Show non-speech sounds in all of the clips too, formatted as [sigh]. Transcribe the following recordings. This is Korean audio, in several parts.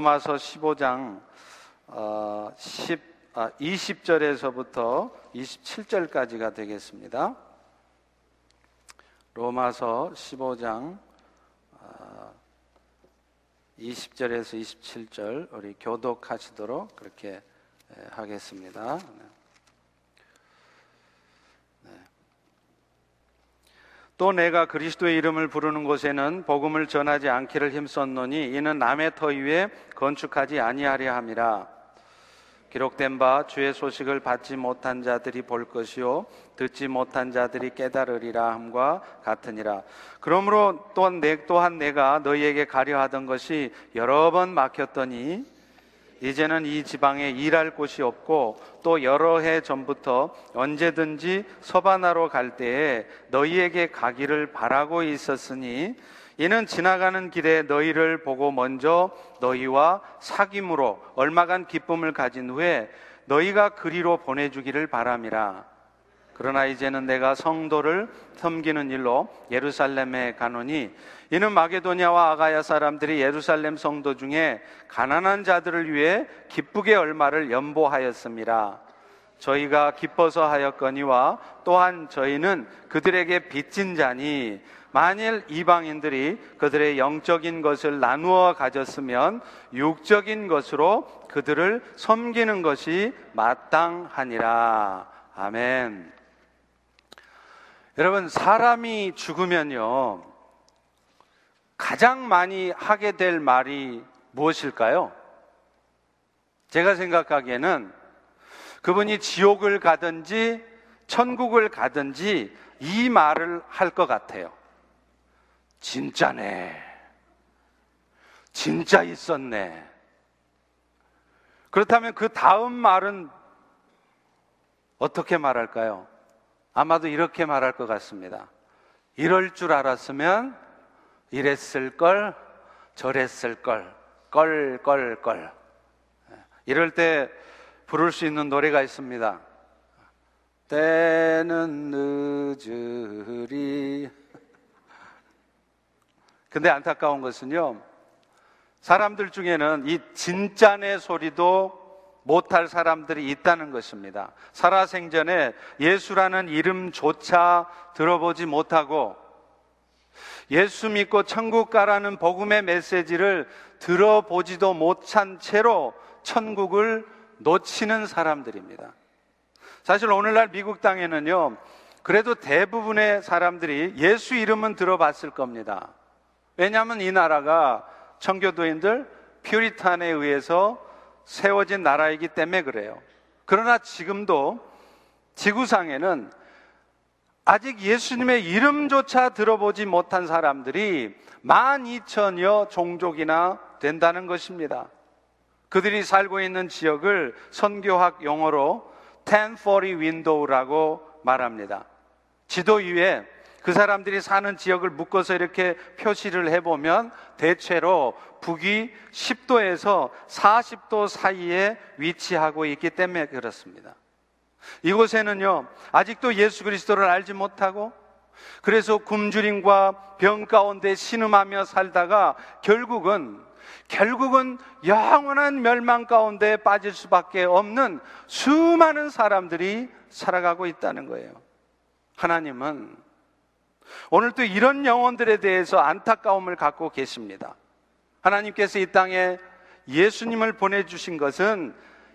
로마서 15장 어, 10, 아, 20절에서부터 27절까지가 되겠습니다. 로마서 15장 20절에서 27절 우리 교독하시도록 그렇게 하겠습니다. 네. 네. 또 내가 그리스도의 이름을 부르는 곳에는 복음을 전하지 않기를 힘썼노니 이는 남의 터 위에 건축하지 아니하려 함이라. 기록된 바 주의 소식을 받지 못한 자들이 볼 것이요 듣지 못한 자들이 깨달으리라 함과 같으니라. 그러므로 또한, 내, 또한 내가 너희에게 가려 하던 것이 여러 번 막혔더니 이제는 이 지방에 일할 곳이 없고 또 여러 해 전부터 언제든지 서바나로 갈 때에 너희에게 가기를 바라고 있었으니 이는 지나가는 길에 너희를 보고 먼저 너희와 사귐으로 얼마간 기쁨을 가진 후에 너희가 그리로 보내주기를 바람이라. 그러나 이제는 내가 성도를 섬기는 일로 예루살렘에 가노니 이는 마게도냐와 아가야 사람들이 예루살렘 성도 중에 가난한 자들을 위해 기쁘게 얼마를 연보하였습니다. 저희가 기뻐서 하였거니와 또한 저희는 그들에게 빚진 자니 만일 이방인들이 그들의 영적인 것을 나누어 가졌으면 육적인 것으로 그들을 섬기는 것이 마땅하니라. 아멘. 여러분, 사람이 죽으면요, 가장 많이 하게 될 말이 무엇일까요? 제가 생각하기에는 그분이 지옥을 가든지 천국을 가든지 이 말을 할 것 같아요. 진짜네. 진짜 있었네. 그렇다면 그 다음 말은 어떻게 말할까요? 아마도 이렇게 말할 것 같습니다. 이럴 줄 알았으면 이랬을 걸, 저랬을 걸, 걸, 걸, 걸. 이럴 때 부를 수 있는 노래가 있습니다. 때는 늦으리 근데 안타까운 것은요, 사람들 중에는 이 진짜네 소리도 못할 사람들이 있다는 것입니다. 살아생전에 예수라는 이름조차 들어보지 못하고 예수 믿고 천국 가라는 복음의 메시지를 들어보지도 못한 채로 천국을 놓치는 사람들입니다. 사실 오늘날 미국 땅에는요, 그래도 대부분의 사람들이 예수 이름은 들어봤을 겁니다. 왜냐하면 이 나라가 청교도인들 퓨리탄에 의해서 세워진 나라이기 때문에 그래요. 그러나 지금도 지구상에는 아직 예수님의 이름조차 들어보지 못한 사람들이 12,000여 종족이나 된다는 것입니다. 그들이 살고 있는 지역을 선교학 용어로 1040 window라고 말합니다. 지도 위에 그 사람들이 사는 지역을 묶어서 이렇게 표시를 해보면 대체로 북위 10도에서 40도 사이에 위치하고 있기 때문에 그렇습니다. 이곳에는요, 아직도 예수 그리스도를 알지 못하고 그래서 굶주림과 병 가운데 신음하며 살다가 결국은 결국은 영원한 멸망 가운데 빠질 수밖에 없는 수많은 사람들이 살아가고 있다는 거예요. 하나님은 오늘 또 이런 영혼들에 대해서 안타까움을 갖고 계십니다. 하나님께서 이 땅에 예수님을 보내주신 것은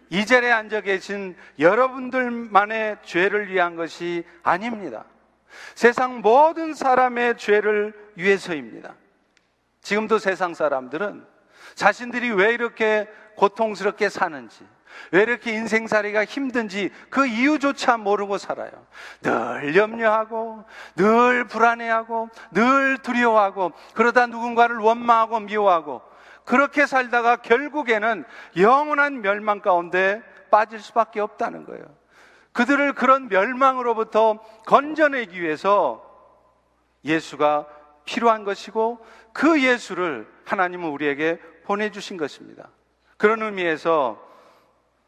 이 자리에 앉아 계신 여러분들만의 죄를 위한 것이 아닙니다. 세상 모든 사람의 죄를 위해서입니다. 지금도 세상 사람들은 자신들이 왜 이렇게 고통스럽게 사는지, 왜 이렇게 인생살이가 힘든지 그 이유조차 모르고 살아요. 늘 염려하고, 늘 불안해하고, 늘 두려워하고, 그러다 누군가를 원망하고 미워하고, 그렇게 살다가 결국에는 영원한 멸망 가운데 빠질 수밖에 없다는 거예요. 그들을 그런 멸망으로부터 건져내기 위해서 예수가 필요한 것이고 그 예수를 하나님은 우리에게 보내주신 것입니다. 그런 의미에서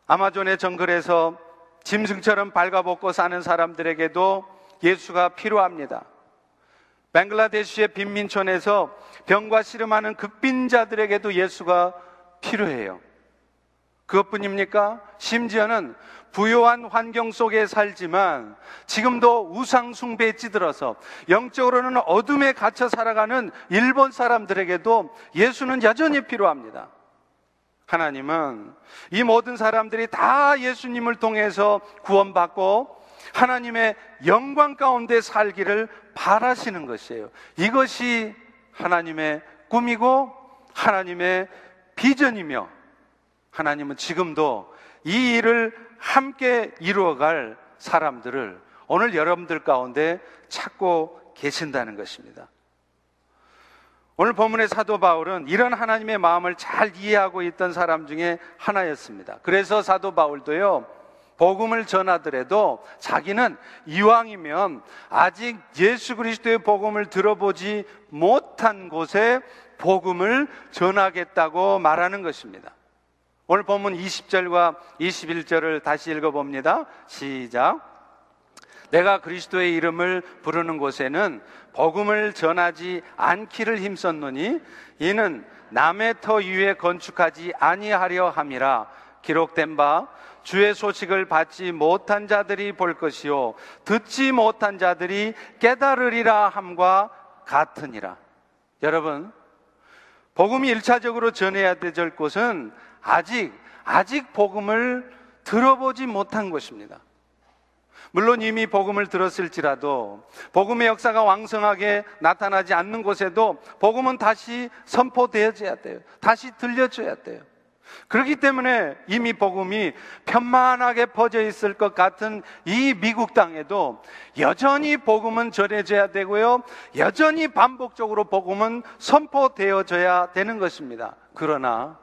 아마존의 정글에서 짐승처럼 발가벗고 사는 사람들에게도 예수가 필요합니다. 벵글라데시의 빈민촌에서 병과 씨름하는 극빈자들에게도 예수가 필요해요. 그것뿐입니까? 심지어는 부요한 환경 속에 살지만 지금도 우상숭배에 찌들어서 영적으로는 어둠에 갇혀 살아가는 일본 사람들에게도 예수는 여전히 필요합니다. 하나님은 이 모든 사람들이 다 예수님을 통해서 구원받고 하나님의 영광 가운데 살기를 바라시는 것이에요. 이것이 하나님의 꿈이고 하나님의 비전이며 하나님은 지금도 이 일을 함께 이루어갈 사람들을 오늘 여러분들 가운데 찾고 계신다는 것입니다. 오늘 본문의 사도 바울은 이런 하나님의 마음을 잘 이해하고 있던 사람 중에 하나였습니다. 그래서 사도 바울도요, 복음을 전하더라도 자기는 이왕이면 아직 예수 그리스도의 복음을 들어보지 못한 곳에 복음을 전하겠다고 말하는 것입니다. 오늘 본문 20절과 21절을 다시 읽어봅니다. 시작. 내가 그리스도의 이름을 부르는 곳에는 복음을 전하지 않기를 힘썼노니 이는 남의 터 위에 건축하지 아니하려 함이라 기록된 바 주의 소식을 받지 못한 자들이 볼 것이요 듣지 못한 자들이 깨달으리라 함과 같으니라. 여러분, 복음이 일차적으로 전해야 될 곳은 아직 아직 복음을 들어보지 못한 것입니다. 물론 이미 복음을 들었을지라도 복음의 역사가 왕성하게 나타나지 않는 곳에도 복음은 다시 선포되어져야 돼요. 다시 들려줘야 돼요. 그렇기 때문에 이미 복음이 편만하게 퍼져 있을 것 같은 이 미국 땅에도 여전히 복음은 전해져야 되고요. 여전히 반복적으로 복음은 선포되어져야 되는 것입니다. 그러나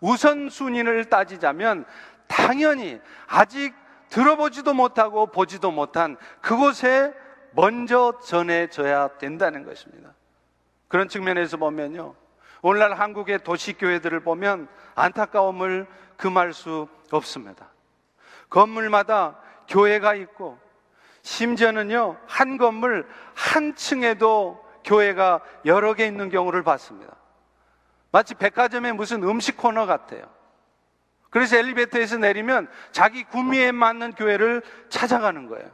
우선순위를 따지자면 당연히 아직 들어보지도 못하고 보지도 못한 그곳에 먼저 전해져야 된다는 것입니다. 그런 측면에서 보면요. 오늘날 한국의 도시교회들을 보면 안타까움을 금할 수 없습니다. 건물마다 교회가 있고 심지어는요, 한 건물 한 층에도 교회가 여러 개 있는 경우를 봤습니다. 마치 백화점에 무슨 음식 코너 같아요. 그래서 엘리베이터에서 내리면 자기 구미에 맞는 교회를 찾아가는 거예요.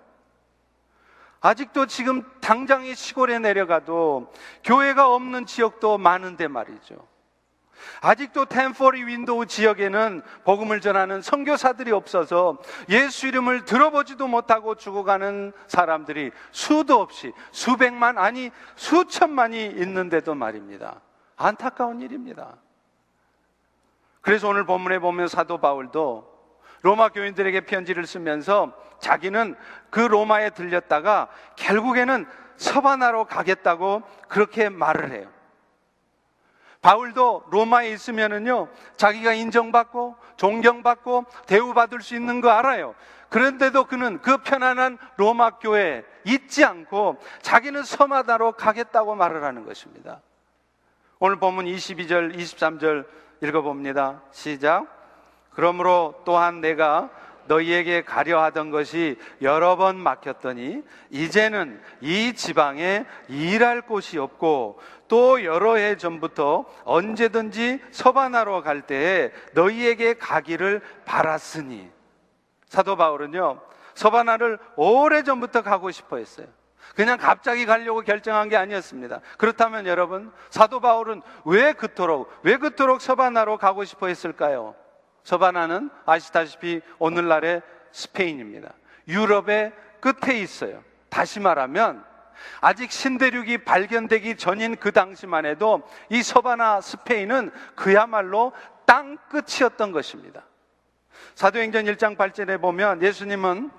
아직도 지금 당장의 시골에 내려가도 교회가 없는 지역도 많은데 말이죠. 아직도 ten forty window 지역에는 복음을 전하는 선교사들이 없어서 예수 이름을 들어보지도 못하고 죽어가는 사람들이 수도 없이 수백만 아니 수천만이 있는데도 말입니다. 안타까운 일입니다. 그래서 오늘 본문에 보면 사도 바울도 로마 교인들에게 편지를 쓰면서 자기는 그 로마에 들렸다가 결국에는 서바나로 가겠다고 그렇게 말을 해요. 바울도 로마에 있으면은요, 자기가 인정받고 존경받고 대우받을 수 있는 거 알아요. 그런데도 그는 그 편안한 로마 교회에 있지 않고 자기는 서마다로 가겠다고 말을 하는 것입니다. 오늘 본문 22절, 23절 읽어봅니다. 시작. 그러므로 또한 내가 너희에게 가려 하던 것이 여러 번 막혔더니 이제는 이 지방에 일할 곳이 없고 또 여러 해 전부터 언제든지 서바나로 갈 때에 너희에게 가기를 바랐으니 사도 바울은요 서바나를 오래 전부터 가고 싶어 했어요. 그냥 갑자기 가려고 결정한 게 아니었습니다. 그렇다면 여러분, 사도 바울은 왜 그토록, 왜 그토록 서바나로 가고 싶어 했을까요? 서바나는 아시다시피 오늘날의 스페인입니다. 유럽의 끝에 있어요. 다시 말하면, 아직 신대륙이 발견되기 전인 그 당시만 해도 이 서바나 스페인은 그야말로 땅 끝이었던 것입니다. 사도행전 1장 8절에 보면 예수님은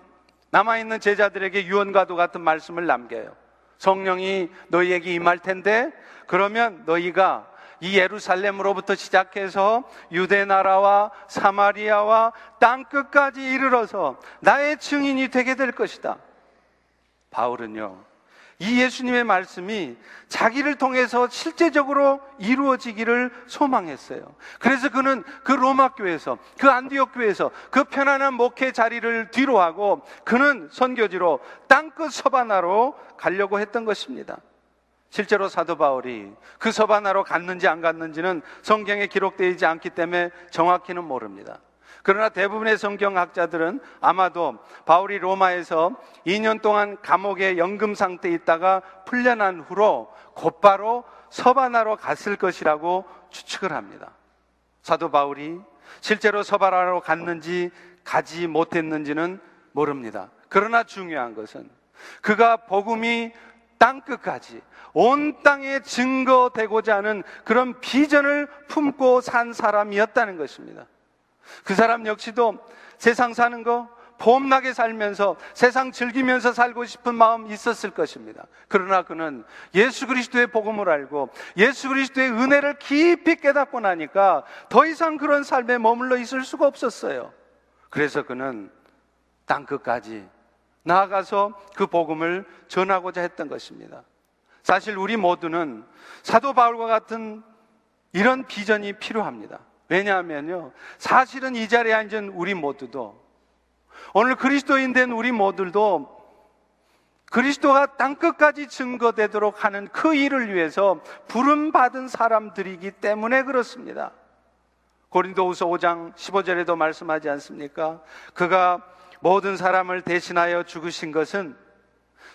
남아있는 제자들에게 유언과도 같은 말씀을 남겨요. 성령이 너희에게 임할 텐데 그러면 너희가 이 예루살렘으로부터 시작해서 유대 나라와 사마리아와 땅 끝까지 이르러서 나의 증인이 되게 될 것이다. 바울은요. 이 예수님의 말씀이 자기를 통해서 실제적으로 이루어지기를 소망했어요. 그래서 그는 그 로마 교회에서, 그 안디옥 교회에서 그 편안한 목회 자리를 뒤로하고 그는 선교지로 땅끝 서바나로 가려고 했던 것입니다. 실제로 사도 바울이 그 서바나로 갔는지 안 갔는지는 성경에 기록되어 있지 않기 때문에 정확히는 모릅니다. 그러나 대부분의 성경학자들은 아마도 바울이 로마에서 2년 동안 감옥에 연금 상태에 있다가 풀려난 후로 곧바로 서바나로 갔을 것이라고 추측을 합니다. 사도 바울이 실제로 서바나로 갔는지 가지 못했는지는 모릅니다. 그러나 중요한 것은 그가 복음이 땅 끝까지 온 땅에 증거되고자 하는 그런 비전을 품고 산 사람이었다는 것입니다. 그 사람 역시도 세상 사는 거 봄나게 살면서 세상 즐기면서 살고 싶은 마음 있었을 것입니다. 그러나 그는 예수 그리스도의 복음을 알고 예수 그리스도의 은혜를 깊이 깨닫고 나니까 더 이상 그런 삶에 머물러 있을 수가 없었어요. 그래서 그는 땅 끝까지 나아가서 그 복음을 전하고자 했던 것입니다. 사실 우리 모두는 사도 바울과 같은 이런 비전이 필요합니다. 왜냐하면요. 사실은 이 자리에 앉은 우리 모두도 오늘 그리스도인 된 우리 모두도 그리스도가 땅끝까지 증거되도록 하는 그 일을 위해서 부름받은 사람들이기 때문에 그렇습니다. 고린도후서 5장 15절에도 말씀하지 않습니까? 그가 모든 사람을 대신하여 죽으신 것은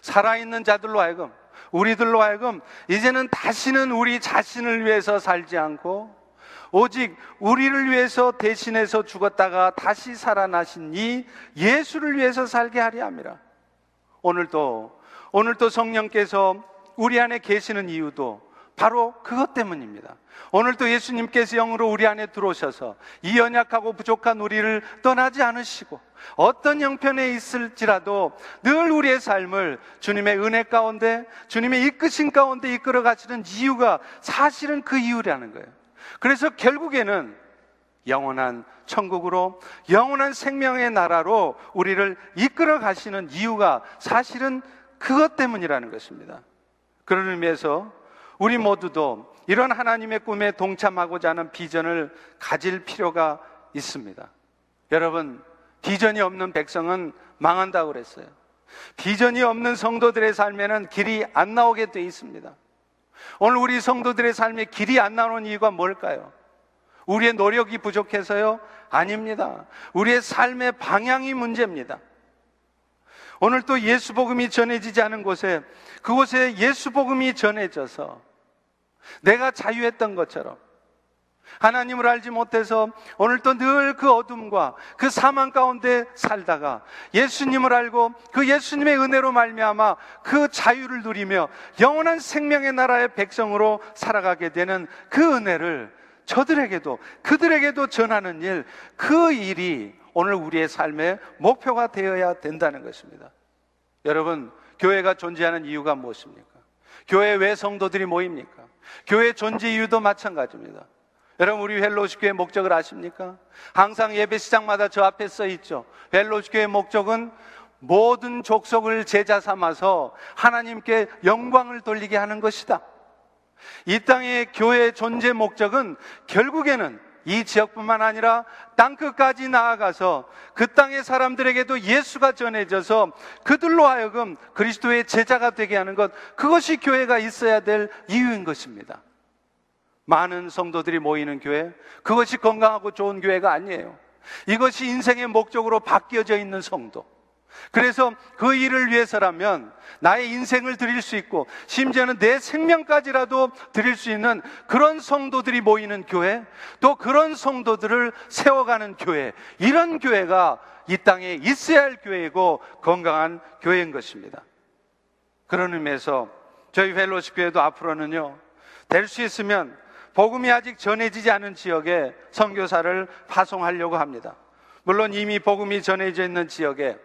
살아있는 자들로 하여금 우리들로 하여금 이제는 다시는 우리 자신을 위해서 살지 않고 오직 우리를 위해서 대신해서 죽었다가 다시 살아나신 이 예수를 위해서 살게 하려 함이라. 오늘도, 오늘도 성령께서 우리 안에 계시는 이유도 바로 그것 때문입니다. 오늘도 예수님께서 영으로 우리 안에 들어오셔서 이 연약하고 부족한 우리를 떠나지 않으시고 어떤 형편에 있을지라도 늘 우리의 삶을 주님의 은혜 가운데 주님의 이끄신 가운데 이끌어 가시는 이유가 사실은 그 이유라는 거예요. 그래서 결국에는 영원한 천국으로 영원한 생명의 나라로 우리를 이끌어 가시는 이유가 사실은 그것 때문이라는 것입니다. 그런 의미에서 우리 모두도 이런 하나님의 꿈에 동참하고자 하는 비전을 가질 필요가 있습니다. 여러분, 비전이 없는 백성은 망한다고 그랬어요. 비전이 없는 성도들의 삶에는 길이 안 나오게 돼 있습니다. 오늘 우리 성도들의 삶에 길이 안 나오는 이유가 뭘까요? 우리의 노력이 부족해서요? 아닙니다. 우리의 삶의 방향이 문제입니다. 오늘 또 예수 복음이 전해지지 않은 곳에 그곳에 예수 복음이 전해져서 내가 자유했던 것처럼 하나님을 알지 못해서 오늘도 늘 그 어둠과 그 사망 가운데 살다가 예수님을 알고 그 예수님의 은혜로 말미암아 그 자유를 누리며 영원한 생명의 나라의 백성으로 살아가게 되는 그 은혜를 저들에게도 그들에게도 전하는 일, 그 일이 오늘 우리의 삶의 목표가 되어야 된다는 것입니다. 여러분, 교회가 존재하는 이유가 무엇입니까? 교회 왜 성도들이 모입니까? 교회 존재 이유도 마찬가지입니다. 여러분 우리 휄로쉽 교회 목적을 아십니까? 항상 예배 시간마다 저 앞에 써 있죠. 휄로쉽 교회 목적은 모든 족속을 제자 삼아서 하나님께 영광을 돌리게 하는 것이다. 이 땅의 교회의 존재 목적은 결국에는 이 지역뿐만 아니라 땅 끝까지 나아가서 그 땅의 사람들에게도 예수가 전해져서 그들로 하여금 그리스도의 제자가 되게 하는 것, 그것이 교회가 있어야 될 이유인 것입니다. 많은 성도들이 모이는 교회, 그것이 건강하고 좋은 교회가 아니에요. 이것이 인생의 목적으로 바뀌어져 있는 성도. 그래서 그 일을 위해서라면 나의 인생을 드릴 수 있고 심지어는 내 생명까지라도 드릴 수 있는 그런 성도들이 모이는 교회 또 그런 성도들을 세워가는 교회 이런 교회가 이 땅에 있어야 할 교회이고 건강한 교회인 것입니다. 그런 의미에서 저희 펠로시 교회도 앞으로는요 될 수 있으면 복음이 아직 전해지지 않은 지역에 선교사를 파송하려고 합니다. 물론 이미 복음이 전해져 있는 지역에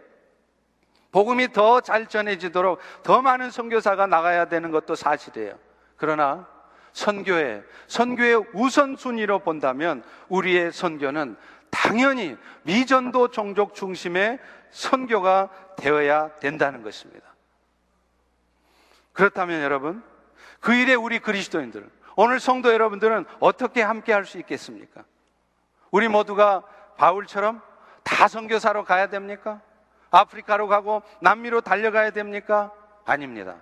복음이 더 잘 전해지도록 더 많은 선교사가 나가야 되는 것도 사실이에요. 그러나 선교회, 선교의 우선순위로 본다면 우리의 선교는 당연히 미전도 종족 중심의 선교가 되어야 된다는 것입니다. 그렇다면 여러분, 그 일에 우리 그리스도인들, 오늘 성도 여러분들은 어떻게 함께 할 수 있겠습니까? 우리 모두가 바울처럼 다 선교사로 가야 됩니까? 아프리카로 가고 남미로 달려가야 됩니까? 아닙니다.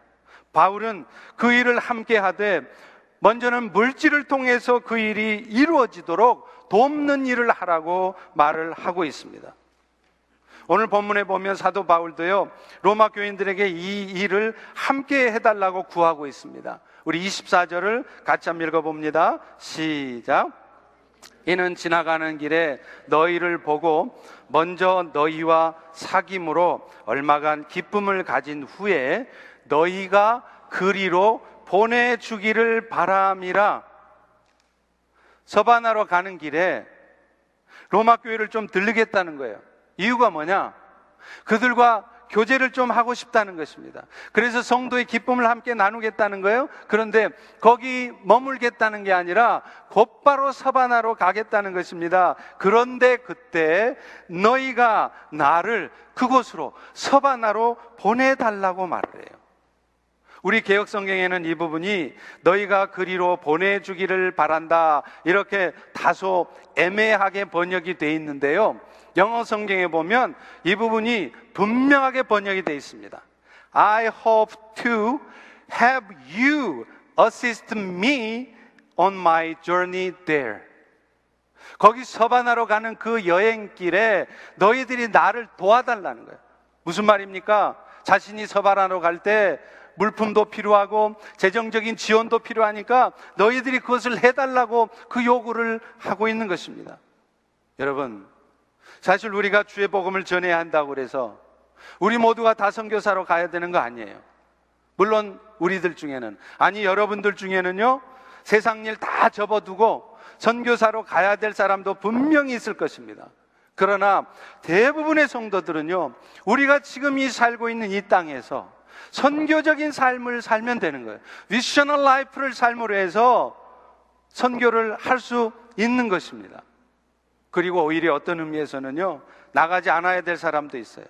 바울은 그 일을 함께 하되 먼저는 물질을 통해서 그 일이 이루어지도록 돕는 일을 하라고 말을 하고 있습니다. 오늘 본문에 보면 사도 바울도요, 로마 교인들에게 이 일을 함께 해달라고 구하고 있습니다. 우리 24절을 같이 한번 읽어봅니다. 시작. 이는 지나가는 길에 너희를 보고 먼저 너희와 사귐으로 얼마간 기쁨을 가진 후에 너희가 그리로 보내주기를 바람이라 서바나로 가는 길에 로마 교회를 좀 들르겠다는 거예요. 이유가 뭐냐? 그들과 교제를 좀 하고 싶다는 것입니다. 그래서 성도의 기쁨을 함께 나누겠다는 거예요. 그런데 거기 머물겠다는 게 아니라 곧바로 서바나로 가겠다는 것입니다. 그런데 그때 너희가 나를 그곳으로 서바나로 보내달라고 말을 해요. 우리 개혁 성경에는 이 부분이 너희가 그리로 보내주기를 바란다 이렇게 다소 애매하게 번역이 돼 있는데요. 영어 성경에 보면 이 부분이 분명하게 번역이 되어 있습니다. I hope to have you assist me on my journey there. 거기 서바나로 가는 그 여행길에 너희들이 나를 도와달라는 거예요. 무슨 말입니까? 자신이 서바나로 갈때 물품도 필요하고 재정적인 지원도 필요하니까 너희들이 그것을 해달라고 그 요구를 하고 있는 것입니다. 여러분, 사실 우리가 주의 복음을 전해야 한다고 그래서 우리 모두가 다 선교사로 가야 되는 거 아니에요. 물론 우리들 중에는 아니 여러분들 중에는요. 세상 일 다 접어두고 선교사로 가야 될 사람도 분명히 있을 것입니다. 그러나 대부분의 성도들은요. 우리가 지금 이 살고 있는 이 땅에서 선교적인 삶을 살면 되는 거예요. missional life를 삶으로 해서 선교를 할 수 있는 것입니다. 그리고 오히려 어떤 의미에서는요, 나가지 않아야 될 사람도 있어요.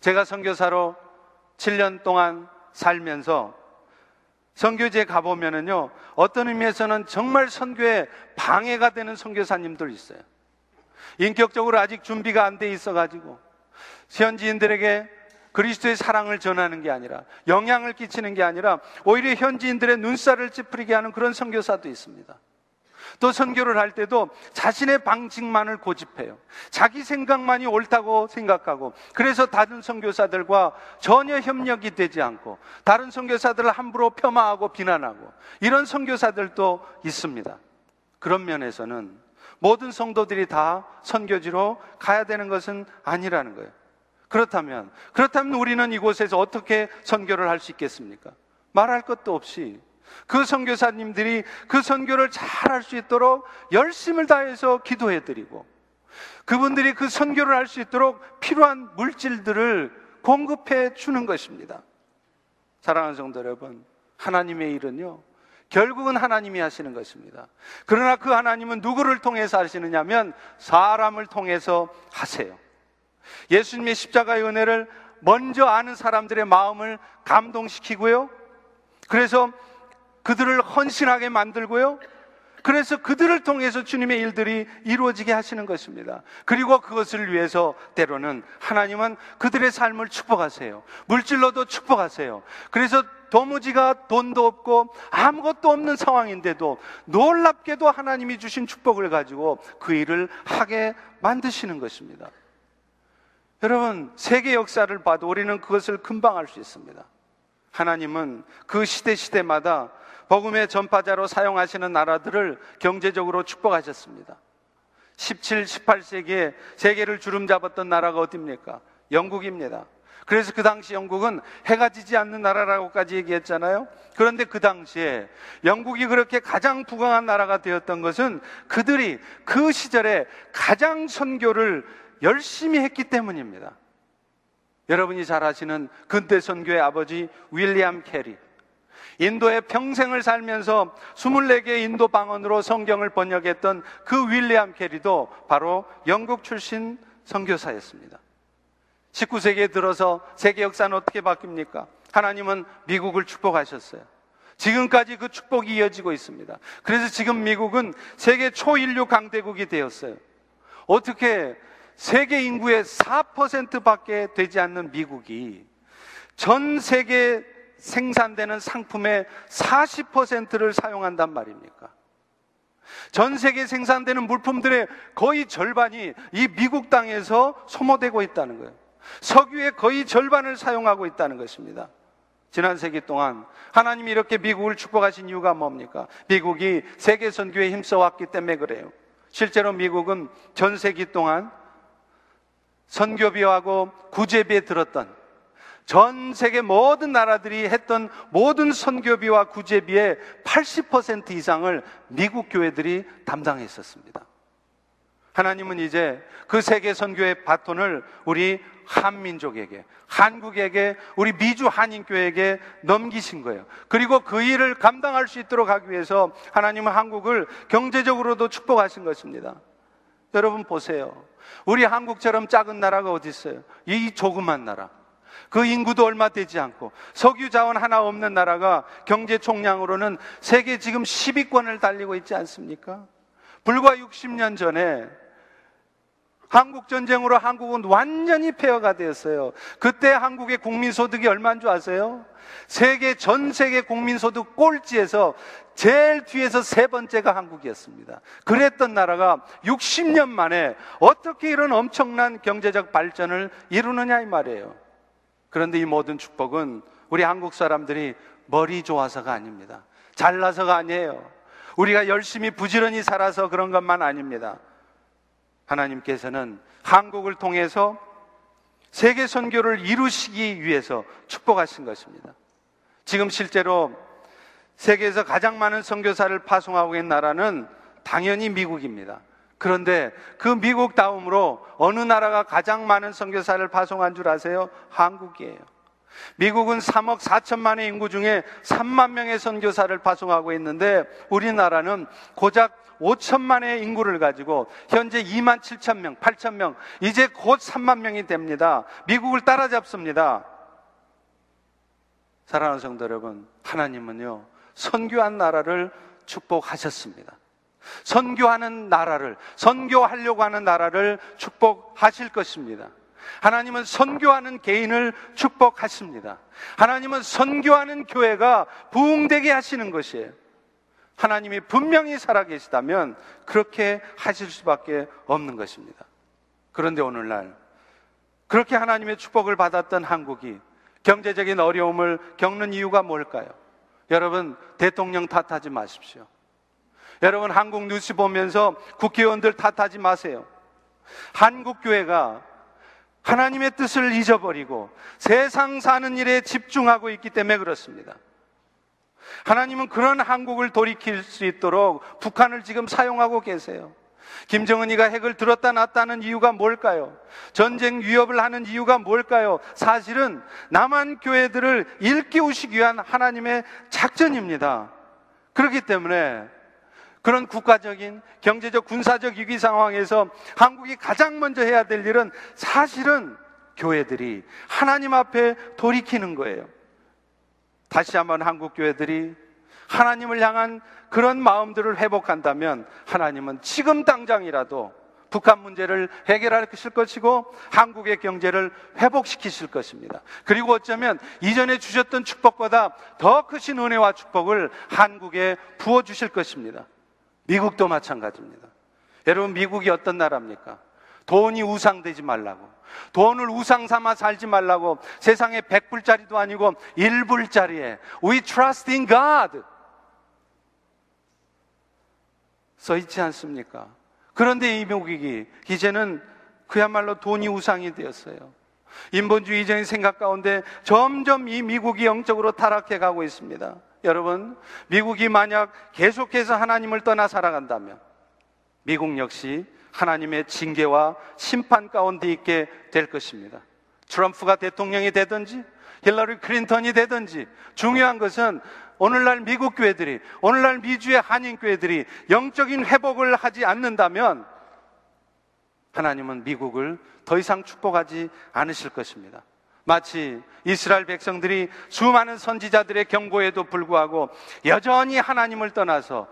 제가 선교사로 7년 동안 살면서 선교지에 가보면은요, 어떤 의미에서는 정말 선교에 방해가 되는 선교사님들 있어요. 인격적으로 아직 준비가 안 돼 있어가지고, 현지인들에게 그리스도의 사랑을 전하는 게 아니라, 영향을 끼치는 게 아니라, 오히려 현지인들의 눈살을 찌푸리게 하는 그런 선교사도 있습니다. 또 선교를 할 때도 자신의 방식만을 고집해요. 자기 생각만이 옳다고 생각하고 그래서 다른 선교사들과 전혀 협력이 되지 않고 다른 선교사들을 함부로 폄하하고 비난하고 이런 선교사들도 있습니다. 그런 면에서는 모든 성도들이 다 선교지로 가야 되는 것은 아니라는 거예요. 그렇다면 그렇다면 우리는 이곳에서 어떻게 선교를 할 수 있겠습니까? 말할 것도 없이 그 선교사님들이 그 선교를 잘 할 수 있도록 열심을 다해서 기도해 드리고 그분들이 그 선교를 할 수 있도록 필요한 물질들을 공급해 주는 것입니다. 사랑하는 성도 여러분, 하나님의 일은요, 결국은 하나님이 하시는 것입니다. 그러나 그 하나님은 누구를 통해서 하시느냐면 사람을 통해서 하세요. 예수님의 십자가의 은혜를 먼저 아는 사람들의 마음을 감동시키고요. 그래서 그들을 헌신하게 만들고요. 그래서 그들을 통해서 주님의 일들이 이루어지게 하시는 것입니다. 그리고 그것을 위해서 때로는 하나님은 그들의 삶을 축복하세요. 물질로도 축복하세요. 그래서 도무지가 돈도 없고 아무것도 없는 상황인데도 놀랍게도 하나님이 주신 축복을 가지고 그 일을 하게 만드시는 것입니다. 여러분, 세계 역사를 봐도 우리는 그것을 금방 알 수 있습니다. 하나님은 그 시대 시대마다 복음의 전파자로 사용하시는 나라들을 경제적으로 축복하셨습니다. 17, 18세기에 세계를 주름 잡았던 나라가 어디입니까? 영국입니다. 그래서 그 당시 영국은 해가 지지 않는 나라라고까지 얘기했잖아요. 그런데 그 당시에 영국이 그렇게 가장 부강한 나라가 되었던 것은 그들이 그 시절에 가장 선교를 열심히 했기 때문입니다. 여러분이 잘 아시는 근대 선교의 아버지 윌리엄 캐리. 인도에 평생을 살면서 24개 인도 방언으로 성경을 번역했던 그 윌리엄 캐리도 바로 영국 출신 선교사였습니다. 19세기에 들어서 세계 역사는 어떻게 바뀝니까? 하나님은 미국을 축복하셨어요. 지금까지 그 축복이 이어지고 있습니다. 그래서 지금 미국은 세계 초인류 강대국이 되었어요. 어떻게 세계 인구의 4% 밖에 되지 않는 미국이 전 세계 생산되는 상품의 40%를 사용한단 말입니까? 전 세계 생산되는 물품들의 거의 절반이 이 미국 땅에서 소모되고 있다는 거예요. 석유의 거의 절반을 사용하고 있다는 것입니다. 지난 세기 동안 하나님이 이렇게 미국을 축복하신 이유가 뭡니까? 미국이 세계 선교에 힘써왔기 때문에 그래요. 실제로 미국은 전 세기 동안 선교비하고 구제비에 들었던 전 세계 모든 나라들이 했던 모든 선교비와 구제비의 80% 이상을 미국 교회들이 담당했었습니다. 하나님은 이제 그 세계 선교의 바톤을 우리 한민족에게, 한국에게, 우리 미주 한인교회에게 넘기신 거예요. 그리고 그 일을 감당할 수 있도록 하기 위해서 하나님은 한국을 경제적으로도 축복하신 것입니다. 여러분 보세요. 우리 한국처럼 작은 나라가 어디 있어요? 이 조그만 나라. 그 인구도 얼마 되지 않고 석유 자원 하나 없는 나라가 경제 총량으로는 세계 지금 10위권을 달리고 있지 않습니까? 불과 60년 전에 한국 전쟁으로 한국은 완전히 폐허가 되었어요. 그때 한국의 국민 소득이 얼마인 줄 아세요? 세계 전 세계 국민 소득 꼴찌에서 제일 뒤에서 세 번째가 한국이었습니다. 그랬던 나라가 60년 만에 어떻게 이런 엄청난 경제적 발전을 이루느냐 이 말이에요. 그런데 이 모든 축복은 우리 한국 사람들이 머리 좋아서가 아닙니다. 잘나서가 아니에요. 우리가 열심히 부지런히 살아서 그런 것만 아닙니다. 하나님께서는 한국을 통해서 세계 선교를 이루시기 위해서 축복하신 것입니다. 지금 실제로 세계에서 가장 많은 선교사를 파송하고 있는 나라는 당연히 미국입니다. 그런데 그 미국 다음으로 어느 나라가 가장 많은 선교사를 파송한 줄 아세요? 한국이에요. 미국은 3억 4천만의 인구 중에 3만 명의 선교사를 파송하고 있는데 우리나라는 고작 5천만의 인구를 가지고 현재 2만 7천 명, 8천 명, 이제 곧 3만 명이 됩니다. 미국을 따라잡습니다. 사랑하는 성도 여러분, 하나님은요, 선교한 나라를 축복하셨습니다. 선교하는 나라를, 선교하려고 하는 나라를 축복하실 것입니다. 하나님은 선교하는 개인을 축복하십니다. 하나님은 선교하는 교회가 부흥되게 하시는 것이에요. 하나님이 분명히 살아계시다면 그렇게 하실 수밖에 없는 것입니다. 그런데 오늘날 그렇게 하나님의 축복을 받았던 한국이 경제적인 어려움을 겪는 이유가 뭘까요? 여러분, 대통령 탓하지 마십시오. 여러분 한국 뉴스 보면서 국회의원들 탓하지 마세요. 한국 교회가 하나님의 뜻을 잊어버리고 세상 사는 일에 집중하고 있기 때문에 그렇습니다. 하나님은 그런 한국을 돌이킬 수 있도록 북한을 지금 사용하고 계세요. 김정은이가 핵을 들었다 놨다는 이유가 뭘까요? 전쟁 위협을 하는 이유가 뭘까요? 사실은 남한 교회들을 일깨우시기 위한 하나님의 작전입니다. 그렇기 때문에 그런 국가적인 경제적 군사적 위기 상황에서 한국이 가장 먼저 해야 될 일은 사실은 교회들이 하나님 앞에 돌이키는 거예요. 다시 한번 한국 교회들이 하나님을 향한 그런 마음들을 회복한다면 하나님은 지금 당장이라도 북한 문제를 해결하실 것이고 한국의 경제를 회복시키실 것입니다. 그리고 어쩌면 이전에 주셨던 축복보다 더 크신 은혜와 축복을 한국에 부어 주실 것입니다. 미국도 마찬가지입니다. 여러분, 미국이 어떤 나라입니까? 돈이 우상되지 말라고. 돈을 우상 삼아 살지 말라고. 세상에 100불짜리도 아니고 1불짜리에 We trust in God. 써 있지 않습니까? 그런데 이 미국이 이제는 그야말로 돈이 우상이 되었어요. 인본주의적인 생각 가운데 점점 이 미국이 영적으로 타락해 가고 있습니다. 여러분, 미국이 만약 계속해서 하나님을 떠나 살아간다면 미국 역시 하나님의 징계와 심판 가운데 있게 될 것입니다. 트럼프가 대통령이 되든지 힐러리 클린턴이 되든지 중요한 것은 오늘날 미국 교회들이 오늘날 미주의 한인 교회들이 영적인 회복을 하지 않는다면 하나님은 미국을 더 이상 축복하지 않으실 것입니다. 마치 이스라엘 백성들이 수많은 선지자들의 경고에도 불구하고 여전히 하나님을 떠나서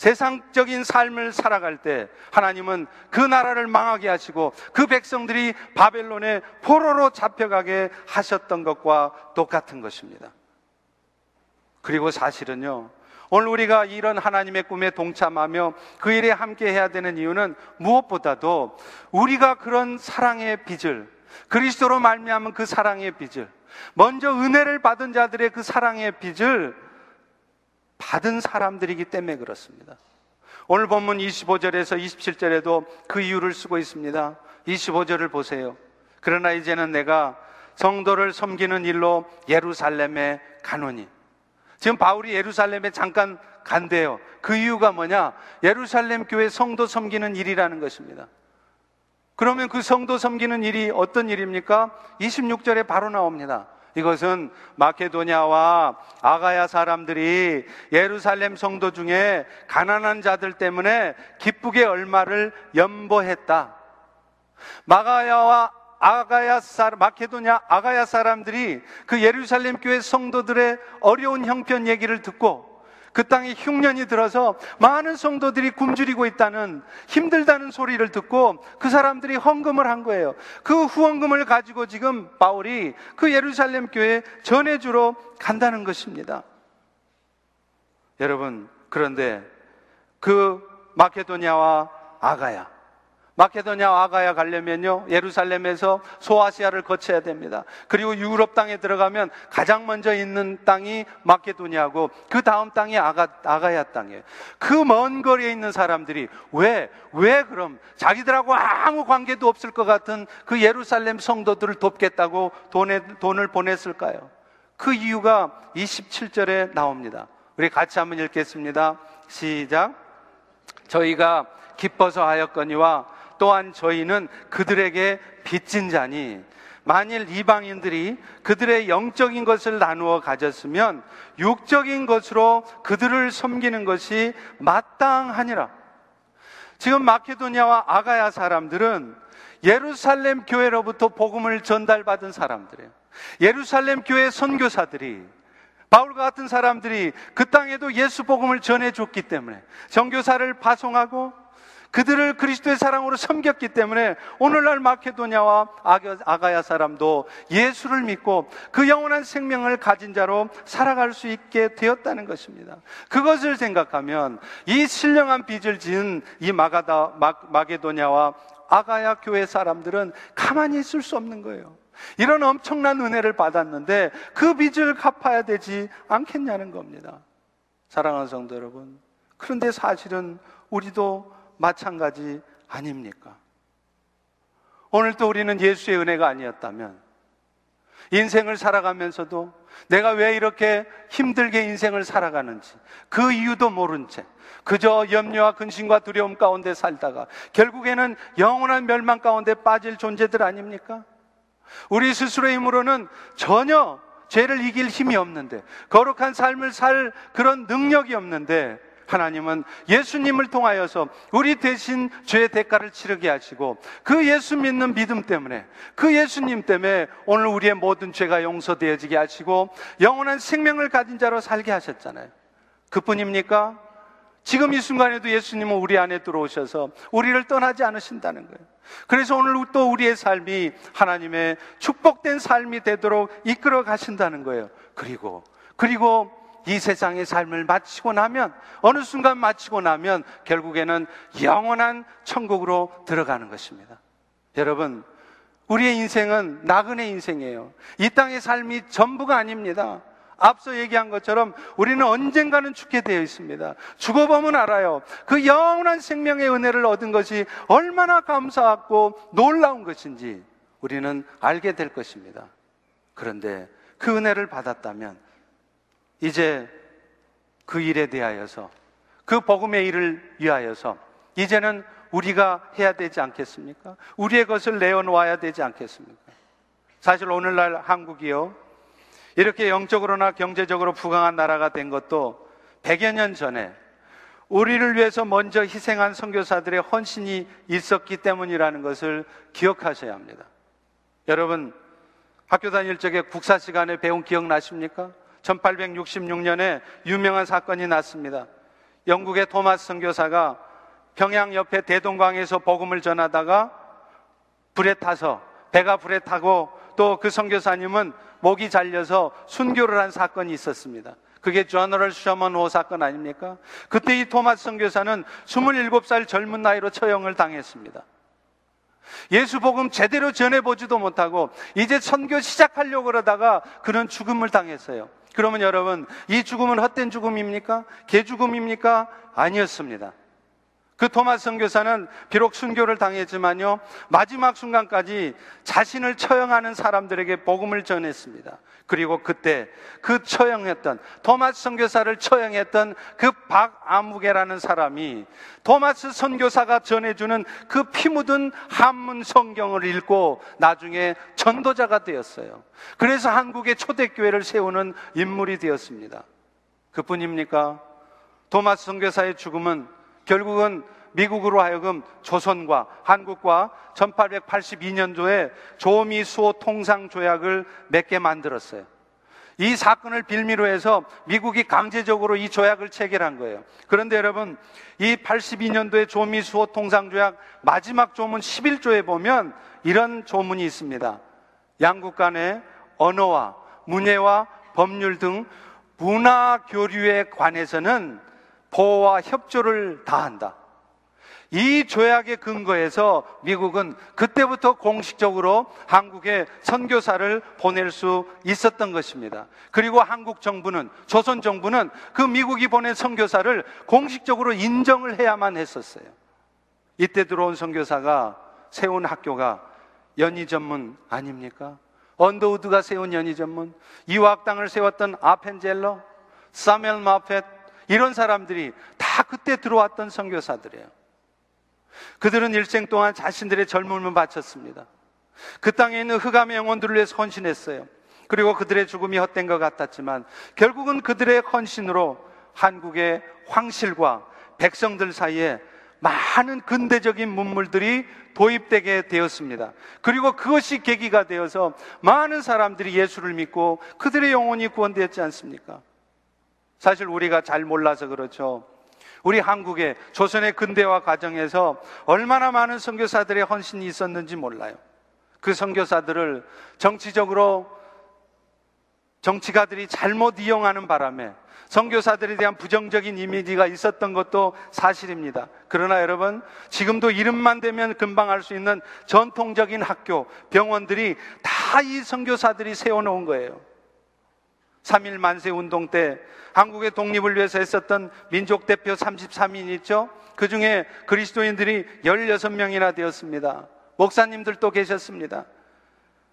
세상적인 삶을 살아갈 때 하나님은 그 나라를 망하게 하시고 그 백성들이 바벨론의 포로로 잡혀가게 하셨던 것과 똑같은 것입니다. 그리고 사실은요, 오늘 우리가 이런 하나님의 꿈에 동참하며 그 일에 함께 해야 되는 이유는 무엇보다도 우리가 그런 사랑의 빚을 그리스도로 말미암은 그 사랑의 빚을 먼저 은혜를 받은 자들의 그 사랑의 빚을 받은 사람들이기 때문에 그렇습니다. 오늘 본문 25절에서 27절에도 그 이유를 쓰고 있습니다. 25절을 보세요. 그러나 이제는 내가 성도를 섬기는 일로 예루살렘에 가노니. 지금 바울이 예루살렘에 잠깐 간대요. 그 이유가 뭐냐? 예루살렘 교회 성도 섬기는 일이라는 것입니다. 그러면 그 성도 섬기는 일이 어떤 일입니까? 26절에 바로 나옵니다. 이것은 마케도냐와 아가야 사람들이 예루살렘 성도 중에 가난한 자들 때문에 기쁘게 얼마를 연보했다. 마가야와 아가야 사 마케도냐 아가야 사람들이 그 예루살렘 교회 성도들의 어려운 형편 얘기를 듣고 그 땅에 흉년이 들어서 많은 성도들이 굶주리고 있다는 힘들다는 소리를 듣고 그 사람들이 헌금을 한 거예요. 그 후원금을 가지고 지금 바울이 그 예루살렘 교회에 전해주러 간다는 것입니다. 여러분, 그런데 그 마케도냐와 아가야, 마케도냐 아가야 가려면요 예루살렘에서 소아시아를 거쳐야 됩니다. 그리고 유럽 땅에 들어가면 가장 먼저 있는 땅이 마케도냐고 그 다음 땅이 아가 아가야 땅이에요. 그 먼 거리에 있는 사람들이 왜왜 그럼 자기들하고 아무 관계도 없을 것 같은 그 예루살렘 성도들을 돕겠다고 돈에, 돈을 보냈을까요? 그 이유가 27절에 나옵니다. 우리 같이 한번 읽겠습니다. 시작. 저희가 기뻐서 하였거니와 또한 저희는 그들에게 빚진 자니 만일 이방인들이 그들의 영적인 것을 나누어 가졌으면 육적인 것으로 그들을 섬기는 것이 마땅하니라. 지금 마케도니아와 아가야 사람들은 예루살렘 교회로부터 복음을 전달받은 사람들이에요. 예루살렘 교회 선교사들이 바울과 같은 사람들이 그 땅에도 예수 복음을 전해줬기 때문에 정교사를 파송하고 그들을 그리스도의 사랑으로 섬겼기 때문에 오늘날 마케도냐와 아가야 사람도 예수를 믿고 그 영원한 생명을 가진 자로 살아갈 수 있게 되었다는 것입니다. 그것을 생각하면 이 신령한 빚을 지은 이 마가다, 마, 게도냐와 아가야 교회 사람들은 가만히 있을 수 없는 거예요. 이런 엄청난 은혜를 받았는데 그 빚을 갚아야 되지 않겠냐는 겁니다. 사랑하는 성도 여러분. 그런데 사실은 우리도 마찬가지 아닙니까? 오늘 또 우리는 예수의 은혜가 아니었다면 인생을 살아가면서도 내가 왜 이렇게 힘들게 인생을 살아가는지 그 이유도 모른 채 그저 염려와 근심과 두려움 가운데 살다가 결국에는 영원한 멸망 가운데 빠질 존재들 아닙니까? 우리 스스로의 힘으로는 전혀 죄를 이길 힘이 없는데 거룩한 삶을 살 그런 능력이 없는데 하나님은 예수님을 통하여서 우리 대신 죄의 대가를 치르게 하시고 그 예수 믿는 믿음 때문에 그 예수님 때문에 오늘 우리의 모든 죄가 용서되어지게 하시고 영원한 생명을 가진 자로 살게 하셨잖아요. 그뿐입니까? 지금 이 순간에도 예수님은 우리 안에 들어오셔서 우리를 떠나지 않으신다는 거예요. 그래서 오늘 또 우리의 삶이 하나님의 축복된 삶이 되도록 이끌어 가신다는 거예요. 그리고, 그리고 이 세상의 삶을 마치고 나면 어느 순간 마치고 나면 결국에는 영원한 천국으로 들어가는 것입니다. 여러분, 우리의 인생은 나그네 인생이에요. 이 땅의 삶이 전부가 아닙니다. 앞서 얘기한 것처럼 우리는 언젠가는 죽게 되어 있습니다. 죽어보면 알아요. 그 영원한 생명의 은혜를 얻은 것이 얼마나 감사하고 놀라운 것인지 우리는 알게 될 것입니다. 그런데 그 은혜를 받았다면 이제 그 일에 대하여서 그 복음의 일을 위하여서 이제는 우리가 해야 되지 않겠습니까? 우리의 것을 내어놓아야 되지 않겠습니까? 사실 오늘날 한국이요. 이렇게 영적으로나 경제적으로 부강한 나라가 된 것도 100여 년 전에 우리를 위해서 먼저 희생한 선교사들의 헌신이 있었기 때문이라는 것을 기억하셔야 합니다. 여러분, 학교 다닐 적에 국사 시간에 배운 기억 나십니까? 1866년에 유명한 사건이 났습니다. 영국의 토마스 선교사가 평양 옆에 대동강에서 복음을 전하다가 불에 타서 배가 불에 타고 또 그 선교사님은 목이 잘려서 순교를 한 사건이 있었습니다. 그게 저너럴 셔먼 호 사건 아닙니까? 그때 이 토마스 선교사는 27살 젊은 나이로 처형을 당했습니다. 예수 복음 제대로 전해보지도 못하고 이제 선교 시작하려고 그러다가 그런 죽음을 당했어요. 그러면 여러분, 이 죽음은 헛된 죽음입니까? 개죽음입니까? 아니었습니다. 그 토마스 선교사는 비록 순교를 당했지만요, 마지막 순간까지 자신을 처형하는 사람들에게 복음을 전했습니다. 그리고 그때 그 처형했던 토마스 선교사를 처형했던 그 박아무개라는 사람이 토마스 선교사가 전해주는 그 피 묻은 한문 성경을 읽고 나중에 전도자가 되었어요. 그래서 한국의 초대교회를 세우는 인물이 되었습니다. 그뿐입니까? 토마스 선교사의 죽음은 결국은 미국으로 하여금 조선과 한국과 1882년도에 조미 수호 통상 조약을 맺게 만들었어요. 이 사건을 빌미로 해서 미국이 강제적으로 이 조약을 체결한 거예요. 그런데 여러분, 이 82년도에 조미 수호 통상 조약 마지막 조문 11조에 보면 이런 조문이 있습니다. 양국 간의 언어와 문예와 법률 등 문화 교류에 관해서는 보호와 협조를 다한다. 이 조약의 근거에서 미국은 그때부터 공식적으로 한국에 선교사를 보낼 수 있었던 것입니다. 그리고 한국 정부는, 조선 정부는 그 미국이 보낸 선교사를 공식적으로 인정을 해야만 했었어요. 이때 들어온 선교사가 세운 학교가 연희 전문 아닙니까? 언더우드가 세운 연희 전문, 이화학당을 세웠던 아펜젤러, 사멜 마펫, 이런 사람들이 다 그때 들어왔던 선교사들이에요. 그들은 일생 동안 자신들의 젊음을 바쳤습니다. 그 땅에 있는 흑암의 영혼들을 위해서 헌신했어요. 그리고 그들의 죽음이 헛된 것 같았지만 결국은 그들의 헌신으로 한국의 황실과 백성들 사이에 많은 근대적인 문물들이 도입되게 되었습니다. 그리고 그것이 계기가 되어서 많은 사람들이 예수를 믿고 그들의 영혼이 구원되었지 않습니까? 사실 우리가 잘 몰라서 그렇죠. 우리 한국의 조선의 근대화 과정에서 얼마나 많은 선교사들의 헌신이 있었는지 몰라요. 그 선교사들을 정치적으로 정치가들이 잘못 이용하는 바람에 선교사들에 대한 부정적인 이미지가 있었던 것도 사실입니다. 그러나 여러분, 지금도 이름만 되면 금방 알 수 있는 전통적인 학교, 병원들이 다 이 선교사들이 세워놓은 거예요. 3일 만세 운동 때 한국의 독립을 위해서 했었던 민족 대표 33인 있죠? 그 중에 그리스도인들이 16명이나 되었습니다. 목사님들도 계셨습니다.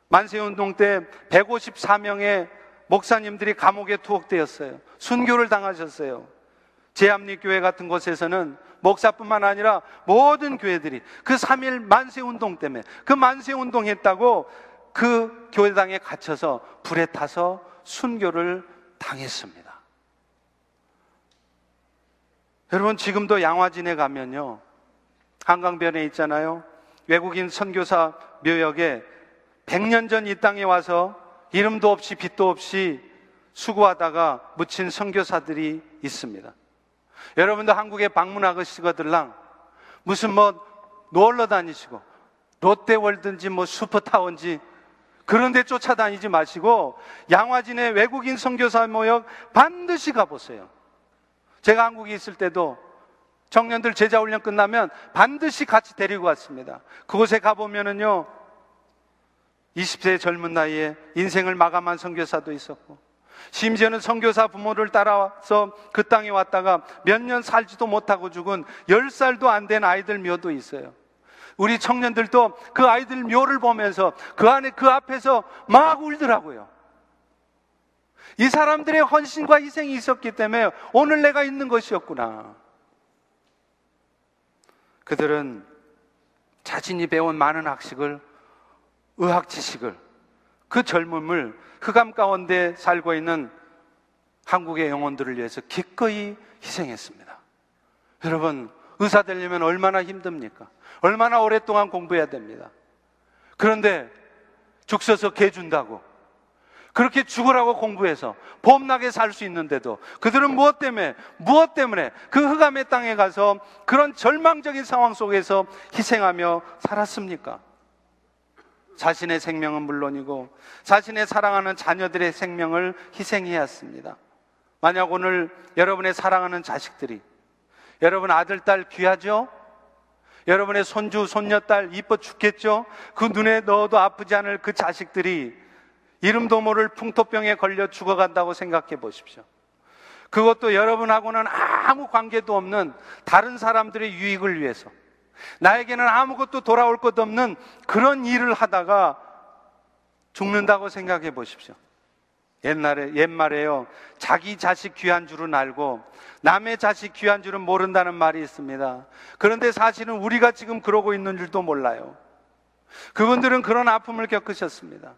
만세 운동 때 154명의 목사님들이 감옥에 투옥되었어요. 순교를 당하셨어요. 제암리 교회 같은 곳에서는 목사뿐만 아니라 모든 교회들이 그 3일 만세 운동 때문에 그 만세 운동 했다고 그 교회당에 갇혀서 불에 타서 순교를 당했습니다. 여러분, 지금도 양화진에 가면요. 한강변에 있잖아요. 외국인 선교사 묘역에 100년 전 이 땅에 와서 이름도 없이 빛도 없이 수고하다가 묻힌 선교사들이 있습니다. 여러분도 한국에 방문하시거들랑 무슨 뭐 놀러 다니시고 롯데월드인지 뭐 슈퍼타운지 그런데 쫓아다니지 마시고 양화진의 외국인 선교사 모역 반드시 가보세요. 제가 한국에 있을 때도 청년들 제자 훈련 끝나면 반드시 같이 데리고 왔습니다. 그곳에 가보면은요, 20세 젊은 나이에 인생을 마감한 선교사도 있었고, 심지어는 선교사 부모를 따라서 그 땅에 왔다가 몇 년 살지도 못하고 죽은 10살도 안 된 아이들 묘도 있어요. 우리 청년들도 그 아이들 묘를 보면서 그 안에 그 앞에서 막 울더라고요. 이 사람들의 헌신과 희생이 있었기 때문에 오늘 내가 있는 것이었구나. 그들은 자신이 배운 많은 학식을, 의학 지식을, 그 젊음을 흑암 가운데 살고 있는 한국의 영혼들을 위해서 기꺼이 희생했습니다. 여러분, 의사 되려면 얼마나 힘듭니까? 얼마나 오랫동안 공부해야 됩니다. 그런데 죽 서서 개 준다고 그렇게 죽으라고 공부해서 봄나게 살 수 있는데도 그들은 무엇 때문에 무엇 때문에 그 흑암의 땅에 가서 그런 절망적인 상황 속에서 희생하며 살았습니까? 자신의 생명은 물론이고 자신의 사랑하는 자녀들의 생명을 희생해야 했습니다. 만약 오늘 여러분의 사랑하는 자식들이 여러분 아들, 딸 귀하죠? 여러분의 손주, 손녀딸 이뻐 죽겠죠? 그 눈에 넣어도 아프지 않을 그 자식들이 이름도 모를 풍토병에 걸려 죽어간다고 생각해 보십시오. 그것도 여러분하고는 아무 관계도 없는 다른 사람들의 유익을 위해서 나에게는 아무것도 돌아올 것 없는 그런 일을 하다가 죽는다고 생각해 보십시오. 옛날에, 옛말에요. 자기 자식 귀한 줄은 알고 남의 자식 귀한 줄은 모른다는 말이 있습니다. 그런데 사실은 우리가 지금 그러고 있는 줄도 몰라요. 그분들은 그런 아픔을 겪으셨습니다.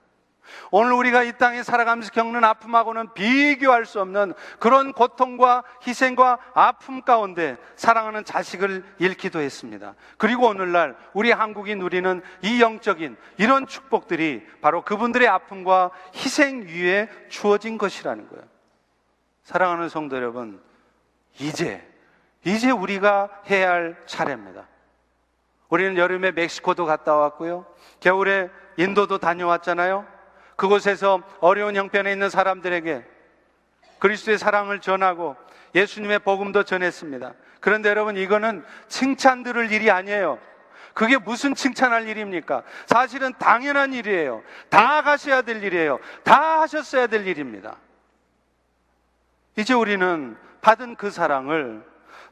오늘 우리가 이 땅에 살아가면서 겪는 아픔하고는 비교할 수 없는 그런 고통과 희생과 아픔 가운데 사랑하는 자식을 잃기도 했습니다. 그리고 오늘날 우리 한국이 누리는 이 영적인 이런 축복들이 바로 그분들의 아픔과 희생 위에 주어진 것이라는 거예요. 사랑하는 성도 여러분, 이제, 이제 우리가 해야 할 차례입니다. 우리는 여름에 멕시코도 갔다 왔고요. 겨울에 인도도 다녀왔잖아요. 그곳에서 어려운 형편에 있는 사람들에게 그리스도의 사랑을 전하고 예수님의 복음도 전했습니다. 그런데 여러분 이거는 칭찬 들을 일이 아니에요. 그게 무슨 칭찬할 일입니까? 사실은 당연한 일이에요. 다 가셔야 될 일이에요. 다 하셨어야 될 일입니다. 이제 우리는 받은 그 사랑을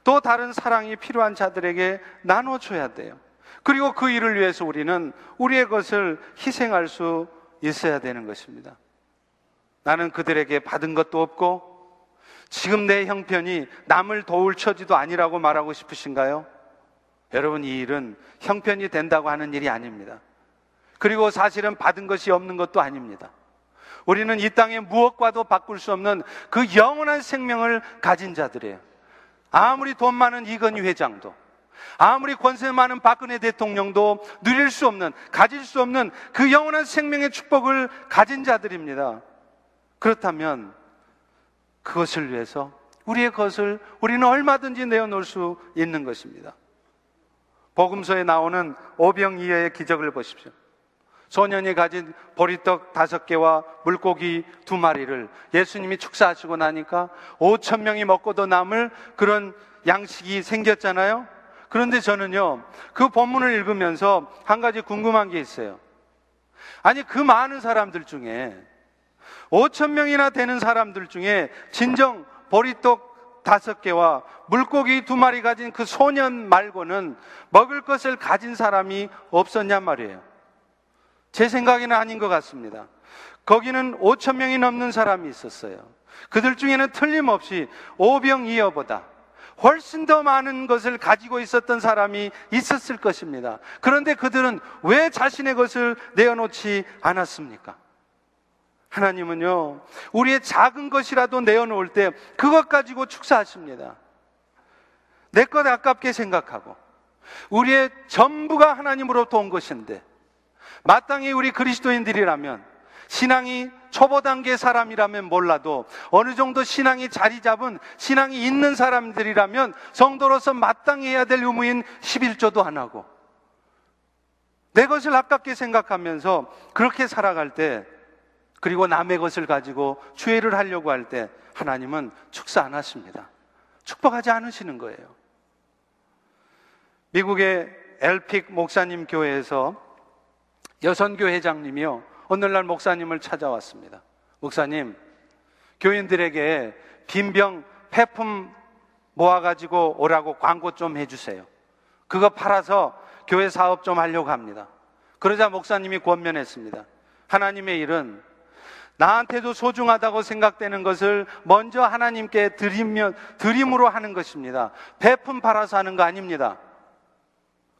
또 다른 사랑이 필요한 자들에게 나눠줘야 돼요. 그리고 그 일을 위해서 우리는 우리의 것을 희생할 수 있어야 되는 것입니다. 나는 그들에게 받은 것도 없고 지금 내 형편이 남을 도울 처지도 아니라고 말하고 싶으신가요? 여러분, 이 일은 형편이 된다고 하는 일이 아닙니다. 그리고 사실은 받은 것이 없는 것도 아닙니다. 우리는 이 땅에 무엇과도 바꿀 수 없는 그 영원한 생명을 가진 자들이에요. 아무리 돈 많은 이건희 회장도 아무리 권세 많은 박근혜 대통령도 누릴 수 없는, 가질 수 없는 그 영원한 생명의 축복을 가진 자들입니다. 그렇다면 그것을 위해서 우리의 것을 우리는 얼마든지 내어놓을 수 있는 것입니다. 복음서에 나오는 오병이어의 기적을 보십시오. 소년이 가진 보리떡 다섯 개와 물고기 두 마리를 예수님이 축사하시고 나니까 5천 명이 먹고도 남을 그런 양식이 생겼잖아요. 그런데 저는요, 그 본문을 읽으면서 한 가지 궁금한 게 있어요. 아니, 그 많은 사람들 중에 5천 명이나 되는 사람들 중에 진정 보리떡 다섯 개와 물고기 두 마리 가진 그 소년 말고는 먹을 것을 가진 사람이 없었냔 말이에요. 제 생각에는 아닌 것 같습니다. 거기는 5천 명이 넘는 사람이 있었어요. 그들 중에는 틀림없이 오병이어보다 훨씬 더 많은 것을 가지고 있었던 사람이 있었을 것입니다. 그런데 그들은 왜 자신의 것을 내어놓지 않았습니까? 하나님은요, 우리의 작은 것이라도 내어놓을 때 그것 가지고 축사하십니다. 내 것 아깝게 생각하고, 우리의 전부가 하나님으로부터 온 것인데, 마땅히 우리 그리스도인들이라면, 신앙이 초보 단계 사람이라면 몰라도 어느 정도 신앙이 자리 잡은 신앙이 있는 사람들이라면 성도로서 마땅히 해야 될 의무인 11조도 안 하고 내 것을 아깝게 생각하면서 그렇게 살아갈 때 그리고 남의 것을 가지고 주의를 하려고 할 때 하나님은 축사 안 하십니다. 축복하지 않으시는 거예요. 미국의 엘픽 목사님 교회에서 여선교 회장님이요. 오늘날 목사님을 찾아왔습니다. 목사님, 교인들에게 빈병 폐품 모아가지고 오라고 광고 좀 해주세요. 그거 팔아서 교회 사업 좀 하려고 합니다. 그러자 목사님이 권면했습니다. 하나님의 일은 나한테도 소중하다고 생각되는 것을 먼저 하나님께 드리면, 드림으로 하는 것입니다. 배품 팔아서 하는 거 아닙니다.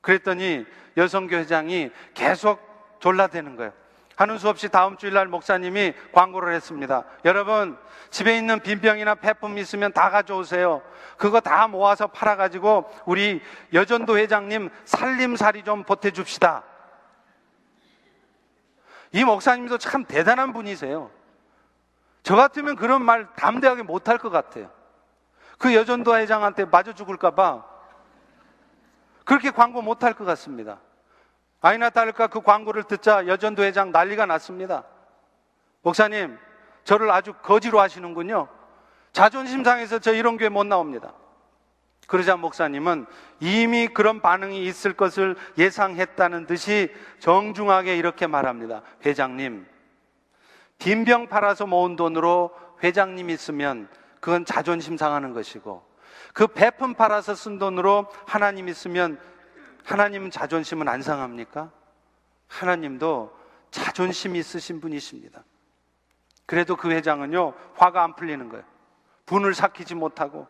그랬더니 여성교회장이 계속 졸라대는 거예요. 하는 수 없이 다음 주일날 목사님이 광고를 했습니다. 여러분, 집에 있는 빈병이나 폐품 있으면 다 가져오세요. 그거 다 모아서 팔아가지고 우리 여전도 회장님 살림살이 좀 보태줍시다. 이 목사님도 참 대단한 분이세요. 저 같으면 그런 말 담대하게 못할 것 같아요. 그 여전도 회장한테 맞아 죽을까봐 그렇게 광고 못할 것 같습니다. 아이나 다를까 그 광고를 듣자 여전도 회장 난리가 났습니다. 목사님, 저를 아주 거지로 하시는군요. 자존심 상해서 저 이런 교회 못 나옵니다. 그러자 목사님은 이미 그런 반응이 있을 것을 예상했다는 듯이 정중하게 이렇게 말합니다. 회장님, 빈병 팔아서 모은 돈으로 회장님 있으면 그건 자존심 상하는 것이고 그 배품 팔아서 쓴 돈으로 하나님 있으면 하나님은 자존심은 안 상합니까? 하나님도 자존심 있으신 분이십니다. 그래도 그 회장은요, 화가 안 풀리는 거예요. 분을 삭히지 못하고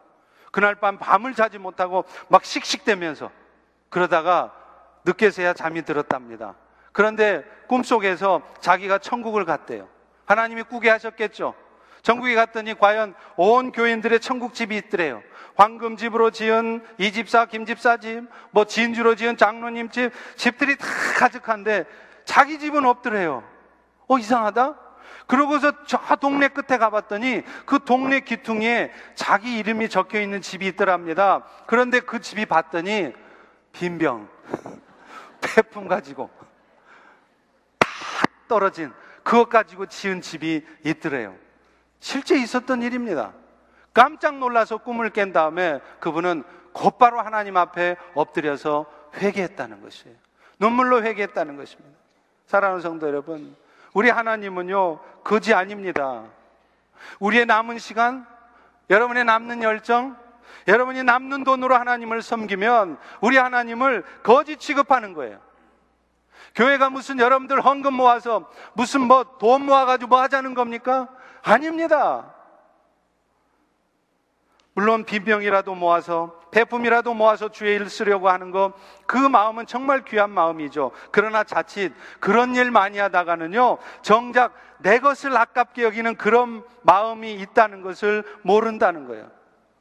그날 밤 밤을 자지 못하고 막 씩씩대면서 그러다가 늦게서야 잠이 들었답니다. 그런데 꿈속에서 자기가 천국을 갔대요. 하나님이 꾸게 하셨겠죠. 전국에 갔더니 과연 온 교인들의 천국집이 있더래요. 황금집으로 지은 이 집사, 김 집사 집, 뭐 진주로 지은 장로님 집, 집들이 다 가득한데 자기 집은 없더래요. 어, 이상하다? 그러고서 저 동네 끝에 가봤더니 그 동네 귀퉁이에 자기 이름이 적혀 있는 집이 있더랍니다. 그런데 그 집이 봤더니 빈병, [laughs] 폐품 가지고 다 떨어진 그것 가지고 지은 집이 있더래요. 실제 있었던 일입니다. 깜짝 놀라서 꿈을 깬 다음에 그분은 곧바로 하나님 앞에 엎드려서 회개했다는 것이에요. 눈물로 회개했다는 것입니다. 사랑하는 성도 여러분, 우리 하나님은요, 거지 아닙니다. 우리의 남은 시간, 여러분의 남는 열정, 여러분이 남는 돈으로 하나님을 섬기면 우리 하나님을 거지 취급하는 거예요. 교회가 무슨 여러분들 헌금 모아서 무슨 뭐 돈 모아가지고 뭐 하자는 겁니까? 아닙니다. 물론 빈병이라도 모아서 배품이라도 모아서 주의 일 쓰려고 하는 거 그 마음은 정말 귀한 마음이죠. 그러나 자칫 그런 일 많이 하다가는요 정작 내 것을 아깝게 여기는 그런 마음이 있다는 것을 모른다는 거예요.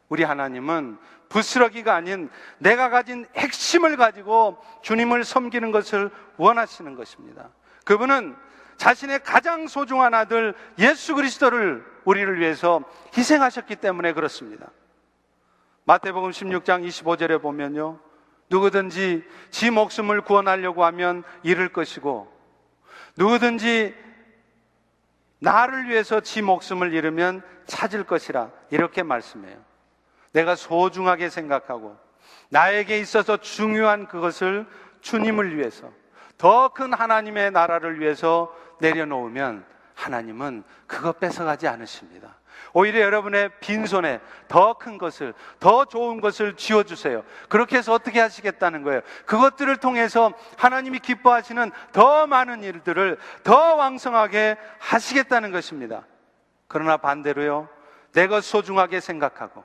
우리 하나님은 부스러기가 아닌 내가 가진 핵심을 가지고 주님을 섬기는 것을 원하시는 것입니다. 그분은 자신의 가장 소중한 아들 예수 그리스도를 우리를 위해서 희생하셨기 때문에 그렇습니다. 마태복음 16장 25절에 보면요. 누구든지 지 목숨을 구원하려고 하면 잃을 것이고 누구든지 나를 위해서 지 목숨을 잃으면 찾을 것이라 이렇게 말씀해요. 내가 소중하게 생각하고 나에게 있어서 중요한 그것을 주님을 위해서 더 큰 하나님의 나라를 위해서 내려놓으면 하나님은 그거 뺏어가지 않으십니다. 오히려 여러분의 빈손에 더 큰 것을, 더 좋은 것을 쥐어주세요. 그렇게 해서 어떻게 하시겠다는 거예요? 그것들을 통해서 하나님이 기뻐하시는 더 많은 일들을 더 왕성하게 하시겠다는 것입니다. 그러나 반대로요, 내 것 소중하게 생각하고,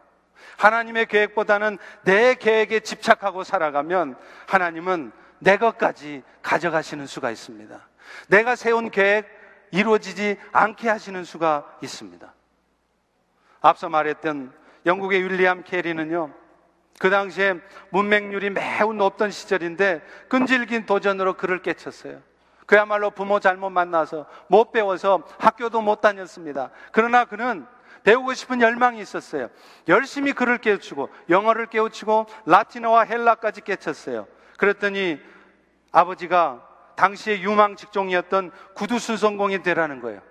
하나님의 계획보다는 내 계획에 집착하고 살아가면 하나님은 내 것까지 가져가시는 수가 있습니다. 내가 세운 계획 이루어지지 않게 하시는 수가 있습니다. 앞서 말했던 영국의 윌리엄 캐리는요, 그 당시에 문맹률이 매우 높던 시절인데 끈질긴 도전으로 글을 깨쳤어요. 그야말로 부모 잘못 만나서 못 배워서 학교도 못 다녔습니다. 그러나 그는 배우고 싶은 열망이 있었어요. 열심히 글을 깨우치고 영어를 깨우치고 라틴어와 헬라까지 깨쳤어요. 그랬더니 아버지가 당시의 유망 직종이었던 구두순 성공이 되라는 거예요.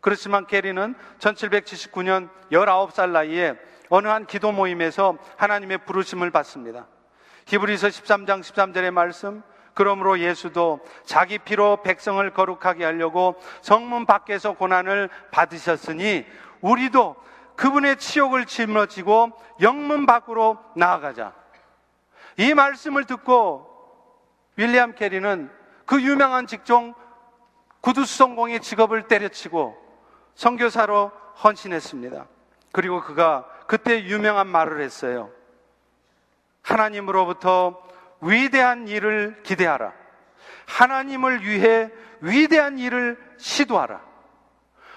그렇지만 게리는 1779년 19살 나이에 어느 한 기도 모임에서 하나님의 부르심을 받습니다. 히브리서 13장 13절의 말씀, 그러므로 예수도 자기 피로 백성을 거룩하게 하려고 성문 밖에서 고난을 받으셨으니 우리도 그분의 치욕을 짊어지고 영문 밖으로 나아가자. 이 말씀을 듣고 윌리엄 캐리는 그 유명한 직종 구두수성공의 직업을 때려치고 선교사로 헌신했습니다. 그리고 그가 그때 유명한 말을 했어요. 하나님으로부터 위대한 일을 기대하라. 하나님을 위해 위대한 일을 시도하라.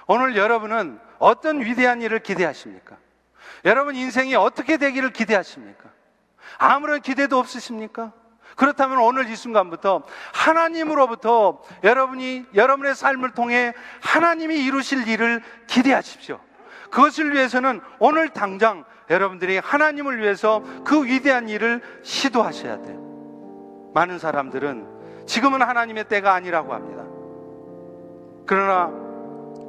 오늘 여러분은 어떤 위대한 일을 기대하십니까? 여러분 인생이 어떻게 되기를 기대하십니까? 아무런 기대도 없으십니까? 그렇다면 오늘 이 순간부터 하나님으로부터 여러분이 여러분의 삶을 통해 하나님이 이루실 일을 기대하십시오. 그것을 위해서는 오늘 당장 여러분들이 하나님을 위해서 그 위대한 일을 시도하셔야 돼요. 많은 사람들은 지금은 하나님의 때가 아니라고 합니다. 그러나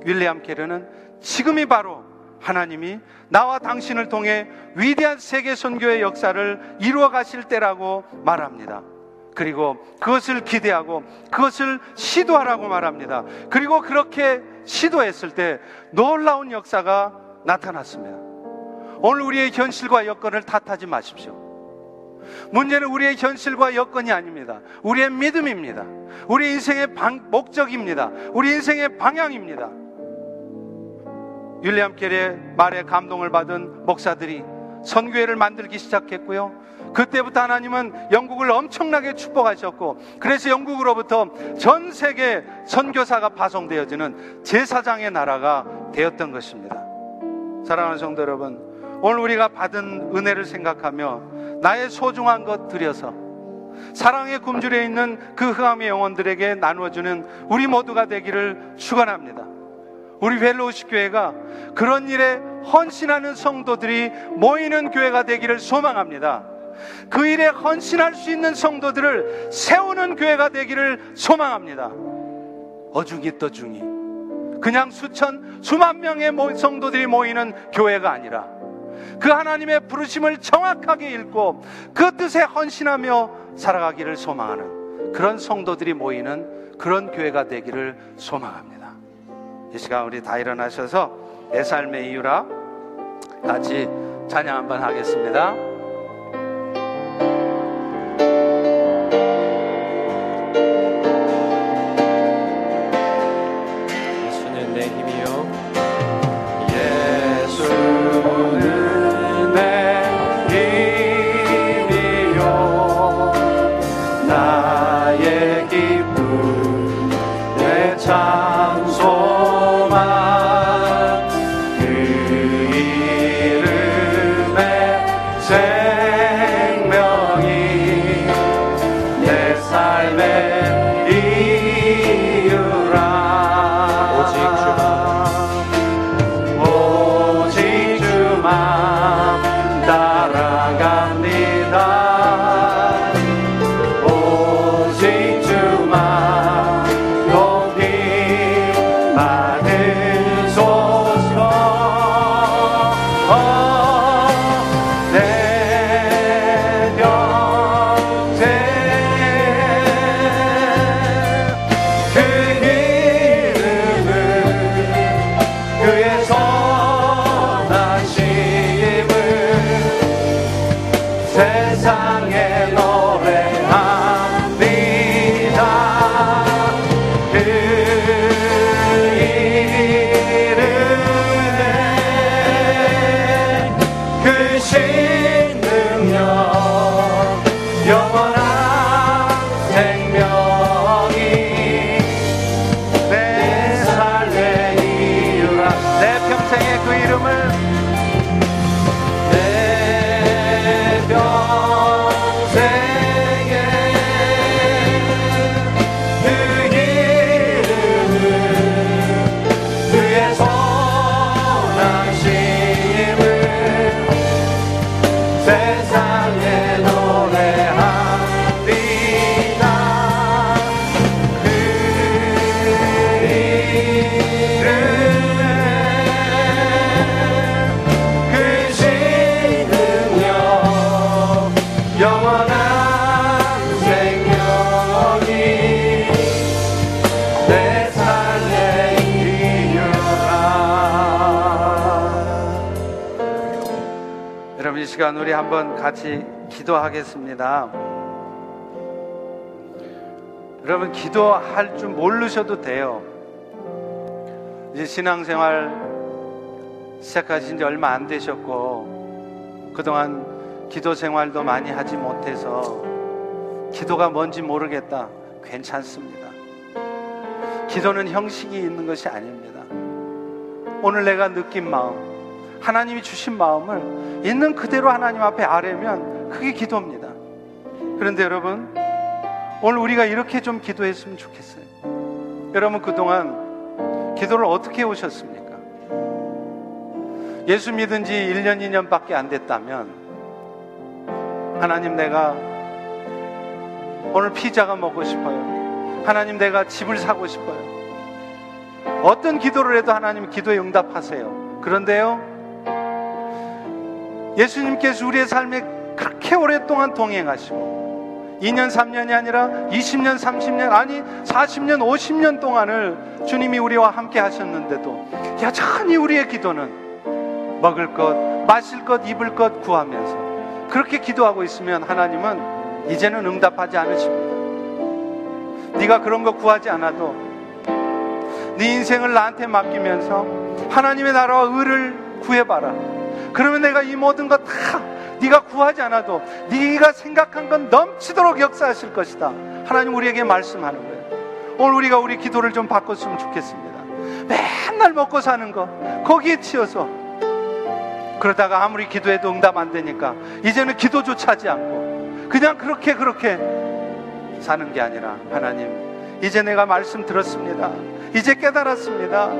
윌리엄 캐르는 지금이 바로 하나님이 나와 당신을 통해 위대한 세계 선교의 역사를 이루어 가실 때라고 말합니다. 그리고 그것을 기대하고 그것을 시도하라고 말합니다. 그리고 그렇게 시도했을 때 놀라운 역사가 나타났습니다. 오늘 우리의 현실과 여건을 탓하지 마십시오. 문제는 우리의 현실과 여건이 아닙니다. 우리의 믿음입니다. 우리 인생의 방, 목적입니다. 우리 인생의 방향입니다. 윌리엄 캐리의 말에 감동을 받은 목사들이 선교회를 만들기 시작했고요. 그때부터 하나님은 영국을 엄청나게 축복하셨고, 그래서 영국으로부터 전 세계 선교사가 파송되어지는 제사장의 나라가 되었던 것입니다. 사랑하는 성도 여러분, 오늘 우리가 받은 은혜를 생각하며 나의 소중한 것 들여서 사랑의 굶주려 있는 그 흑암의 영혼들에게 나누어주는 우리 모두가 되기를 축원합니다. 우리 벨로우시 교회가 그런 일에 헌신하는 성도들이 모이는 교회가 되기를 소망합니다. 그 일에 헌신할 수 있는 성도들을 세우는 교회가 되기를 소망합니다. 어중이 떠중이 그냥 수천 수만 명의 성도들이 모이는 교회가 아니라 그 하나님의 부르심을 정확하게 읽고 그 뜻에 헌신하며 살아가기를 소망하는 그런 성도들이 모이는 그런 교회가 되기를 소망합니다. 이 시간 우리 다 일어나셔서 내 삶의 이유라 같이 찬양 한번 하겠습니다. 우리 한번 같이 기도하겠습니다. 여러분 기도할 줄 모르셔도 돼요. 이제 신앙생활 시작하신 지 얼마 안 되셨고 그동안 기도 생활도 많이 하지 못해서 기도가 뭔지 모르겠다. 괜찮습니다. 기도는 형식이 있는 것이 아닙니다. 오늘 내가 느낀 마음, 하나님이 주신 마음을 있는 그대로 하나님 앞에 아뢰면 그게 기도입니다. 그런데 여러분, 오늘 우리가 이렇게 좀 기도했으면 좋겠어요. 여러분, 그동안 기도를 어떻게 오셨습니까? 예수 믿은 지 1년, 2년밖에 안 됐다면, 하나님 내가 오늘 피자가 먹고 싶어요. 하나님 내가 집을 사고 싶어요. 어떤 기도를 해도 하나님 기도에 응답하세요. 그런데요, 예수님께서 우리의 삶에 그렇게 오랫동안 동행하시고 2년, 3년이 아니라 20년, 30년, 아니 40년, 50년 동안을 주님이 우리와 함께 하셨는데도 여전히 우리의 기도는 먹을 것, 마실 것, 입을 것 구하면서 그렇게 기도하고 있으면 하나님은 이제는 응답하지 않으십니다. 네가 그런 거 구하지 않아도 네 인생을 나한테 맡기면서 하나님의 나라와 의를 구해봐라. 그러면 내가 이 모든 것 다 네가 구하지 않아도 네가 생각한 건 넘치도록 역사하실 것이다. 하나님 우리에게 말씀하는 거예요. 오늘 우리가 우리 기도를 좀 바꿨으면 좋겠습니다. 맨날 먹고 사는 거 거기에 치여서 그러다가 아무리 기도해도 응답 안 되니까 이제는 기도조차 하지 않고 그냥 그렇게 그렇게 사는 게 아니라 하나님 이제 내가 말씀 들었습니다. 이제 깨달았습니다.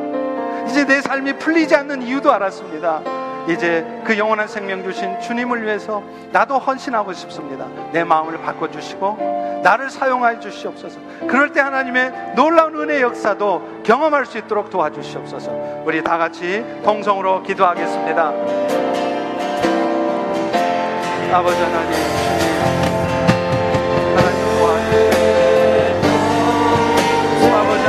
이제 내 삶이 풀리지 않는 이유도 알았습니다. 이제 그 영원한 생명 주신 주님을 위해서 나도 헌신하고 싶습니다. 내 마음을 바꿔주시고 나를 사용하여 주시옵소서. 그럴 때 하나님의 놀라운 은혜 역사도 경험할 수 있도록 도와주시옵소서. 우리 다 같이 동성으로 기도하겠습니다. 아버지 하나님.